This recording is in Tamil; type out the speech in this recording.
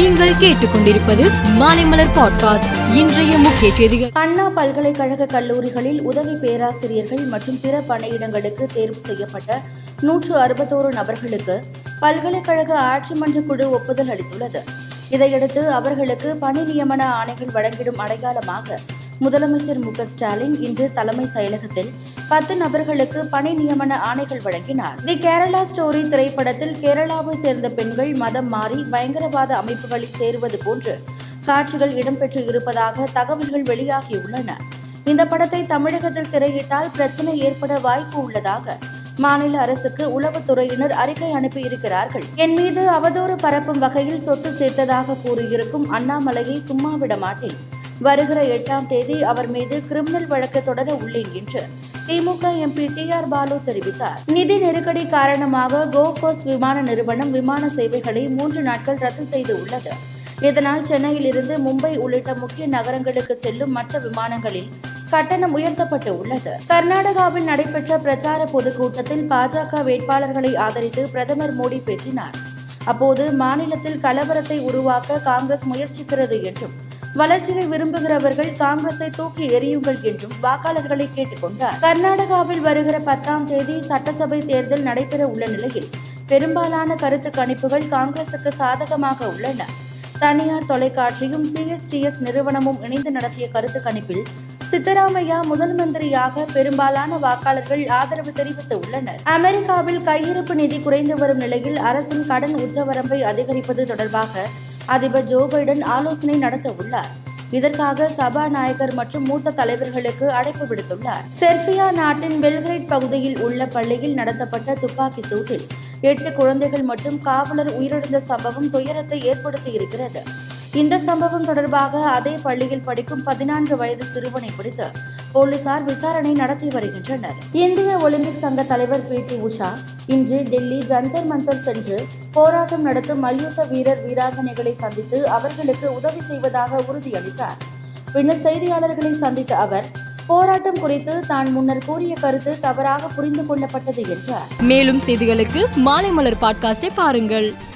நீங்கள் கேட்டுக்கொண்டிருப்பது மாலைமலர் பாட்காஸ்ட். இன்றைய முக்கிய செய்திகள். அண்ணா பல்கலைக்கழக கல்லூரிகளில் உதவி பேராசிரியர்கள் மற்றும் பிற பணியிடங்களுக்கு தேர்வு செய்யப்பட்ட நூற்று அறுபத்தோரு நபர்களுக்கு பல்கலைக்கழக ஆட்சி மன்ற குழு ஒப்புதல் அளித்துள்ளது. இதையடுத்து அவர்களுக்கு பணி நியமன ஆணைகள் வழங்கிடும் அடையாளமாக முதலமைச்சர் மு ஸ்டாலின் இன்று தலைமை செயலகத்தில் பத்து நபர்களுக்கு பணி நியமன ஆணைகள் வழங்கினார். தி கேரளா ஸ்டோரி திரைப்படத்தில் கேரளாவை சேர்ந்த பெண்கள் மதம் மாறி பயங்கரவாத அமைப்புகளில் சேருவது போன்று காட்சிகள் இடம்பெற்று இருப்பதாக தகவல்கள் வெளியாகியுள்ளன. இந்த படத்தை தமிழகத்தில் திரையிட்டால் பிரச்சனை ஏற்பட வாய்ப்பு உள்ளதாக மாநில அரசுக்கு உளவுத்துறையினர் அறிக்கை அனுப்பியிருக்கிறார்கள். என் மீது அவதூறு பரப்பும் வகையில் சொத்து சேர்த்ததாக கூறியிருக்கும் அண்ணாமலையை சும்மா விட மாட்டேன். வருகிற எட்டாம் தேதி அவர் மீது கிரிமினல் வழக்கு தொடர உள்ளேன் என்று DMK MP T R Baalu தெரிவித்தார். நிதி நெருக்கடி காரணமாக கோபோஸ் விமான நிறுவனம் விமான சேவைகளை மூன்று நாட்கள் ரத்து செய்து உள்ளது. இதனால் சென்னையில் இருந்து மும்பை உள்ளிட்ட முக்கிய நகரங்களுக்கு செல்லும் மற்ற விமானங்களில் கட்டணம் உயர்த்தப்பட்டு உள்ளது. கர்நாடகாவில் நடைபெற்ற பிரச்சார பொதுக்கூட்டத்தில் பாஜக வேட்பாளர்களை ஆதரித்து பிரதமர் மோடி பேசினார். அப்போது மாநிலத்தில் கலவரத்தை உருவாக்க காங்கிரஸ் முயற்சிக்கிறது என்றும் வளர்ச்சியை விரும்புகிறவர்கள் காங்கிரஸை தூக்கி எறியுங்கள் என்றும் வாக்காளர்களை கேட்டுக்கொண்டார். கர்நாடகாவில் வருகிற பத்தாம் தேதி சட்டசபை தேர்தல் நடைபெற உள்ள நிலையில் பெரும்பாலான கருத்து கணிப்புகள் காங்கிரசுக்கு சாதகமாக உள்ளன. தனியார் தொலைக்காட்சியும் சிஎஸ்டிஎஸ் நிறுவனமும் இணைந்து நடத்திய கருத்து கணிப்பில் சித்தராமையா முதல் மந்திரியாக பெரும்பாலான வாக்காளர்கள் ஆதரவு தெரிவித்து உள்ளனர். அமெரிக்காவில் கையிருப்பு நிதி குறைந்து வரும் நிலையில் அரசின் கடன் உச்சவரம்பை அதிகரிப்பது தொடர்பாக அதிபர் ஜோ பைடன் ஆலோசனை நடத்த உள்ளார். இதற்காக சபாநாயகர் மற்றும் மூத்த தலைவர்களுக்கு அழைப்பு விடுத்துள்ளார். செர்பியா நாட்டின் பெல்கிரேட் பகுதியில் உள்ள பள்ளியில் நடத்தப்பட்ட துப்பாக்கி சூட்டில் எட்டு குழந்தைகள் மற்றும் காவலர் உயிரிழந்த சம்பவம் துயரத்தை ஏற்படுத்தி இருக்கிறது. இந்த சம்பவம் தொடர்பாக அதே பள்ளியில் படிக்கும் பதினான்கு வயது சிறுவனை பிடித்து போலீசார் விசாரணை நடத்தி வருகின்றனர். இந்திய ஒலிம்பிக் சங்க தலைவர் பி. டி. உஷா இன்று டெல்லி ஜந்தர் மந்தர் சென்று போராட்டம் நடத்தும் மல்யுத்த வீரர் வீராங்கனைகளை சந்தித்து அவர்களுக்கு உதவி செய்வதாக உறுதியளித்தார். பின்னர் செய்தியாளர்களை சந்தித்த அவர் போராட்டம் குறித்து தான் முன்னர் கூறிய கருத்து தவறாக புரிந்து கொள்ளப்பட்டது என்றார். மேலும் செய்திகளுக்கு மாலைமலர் பாட்காஸ்டை பாருங்கள்.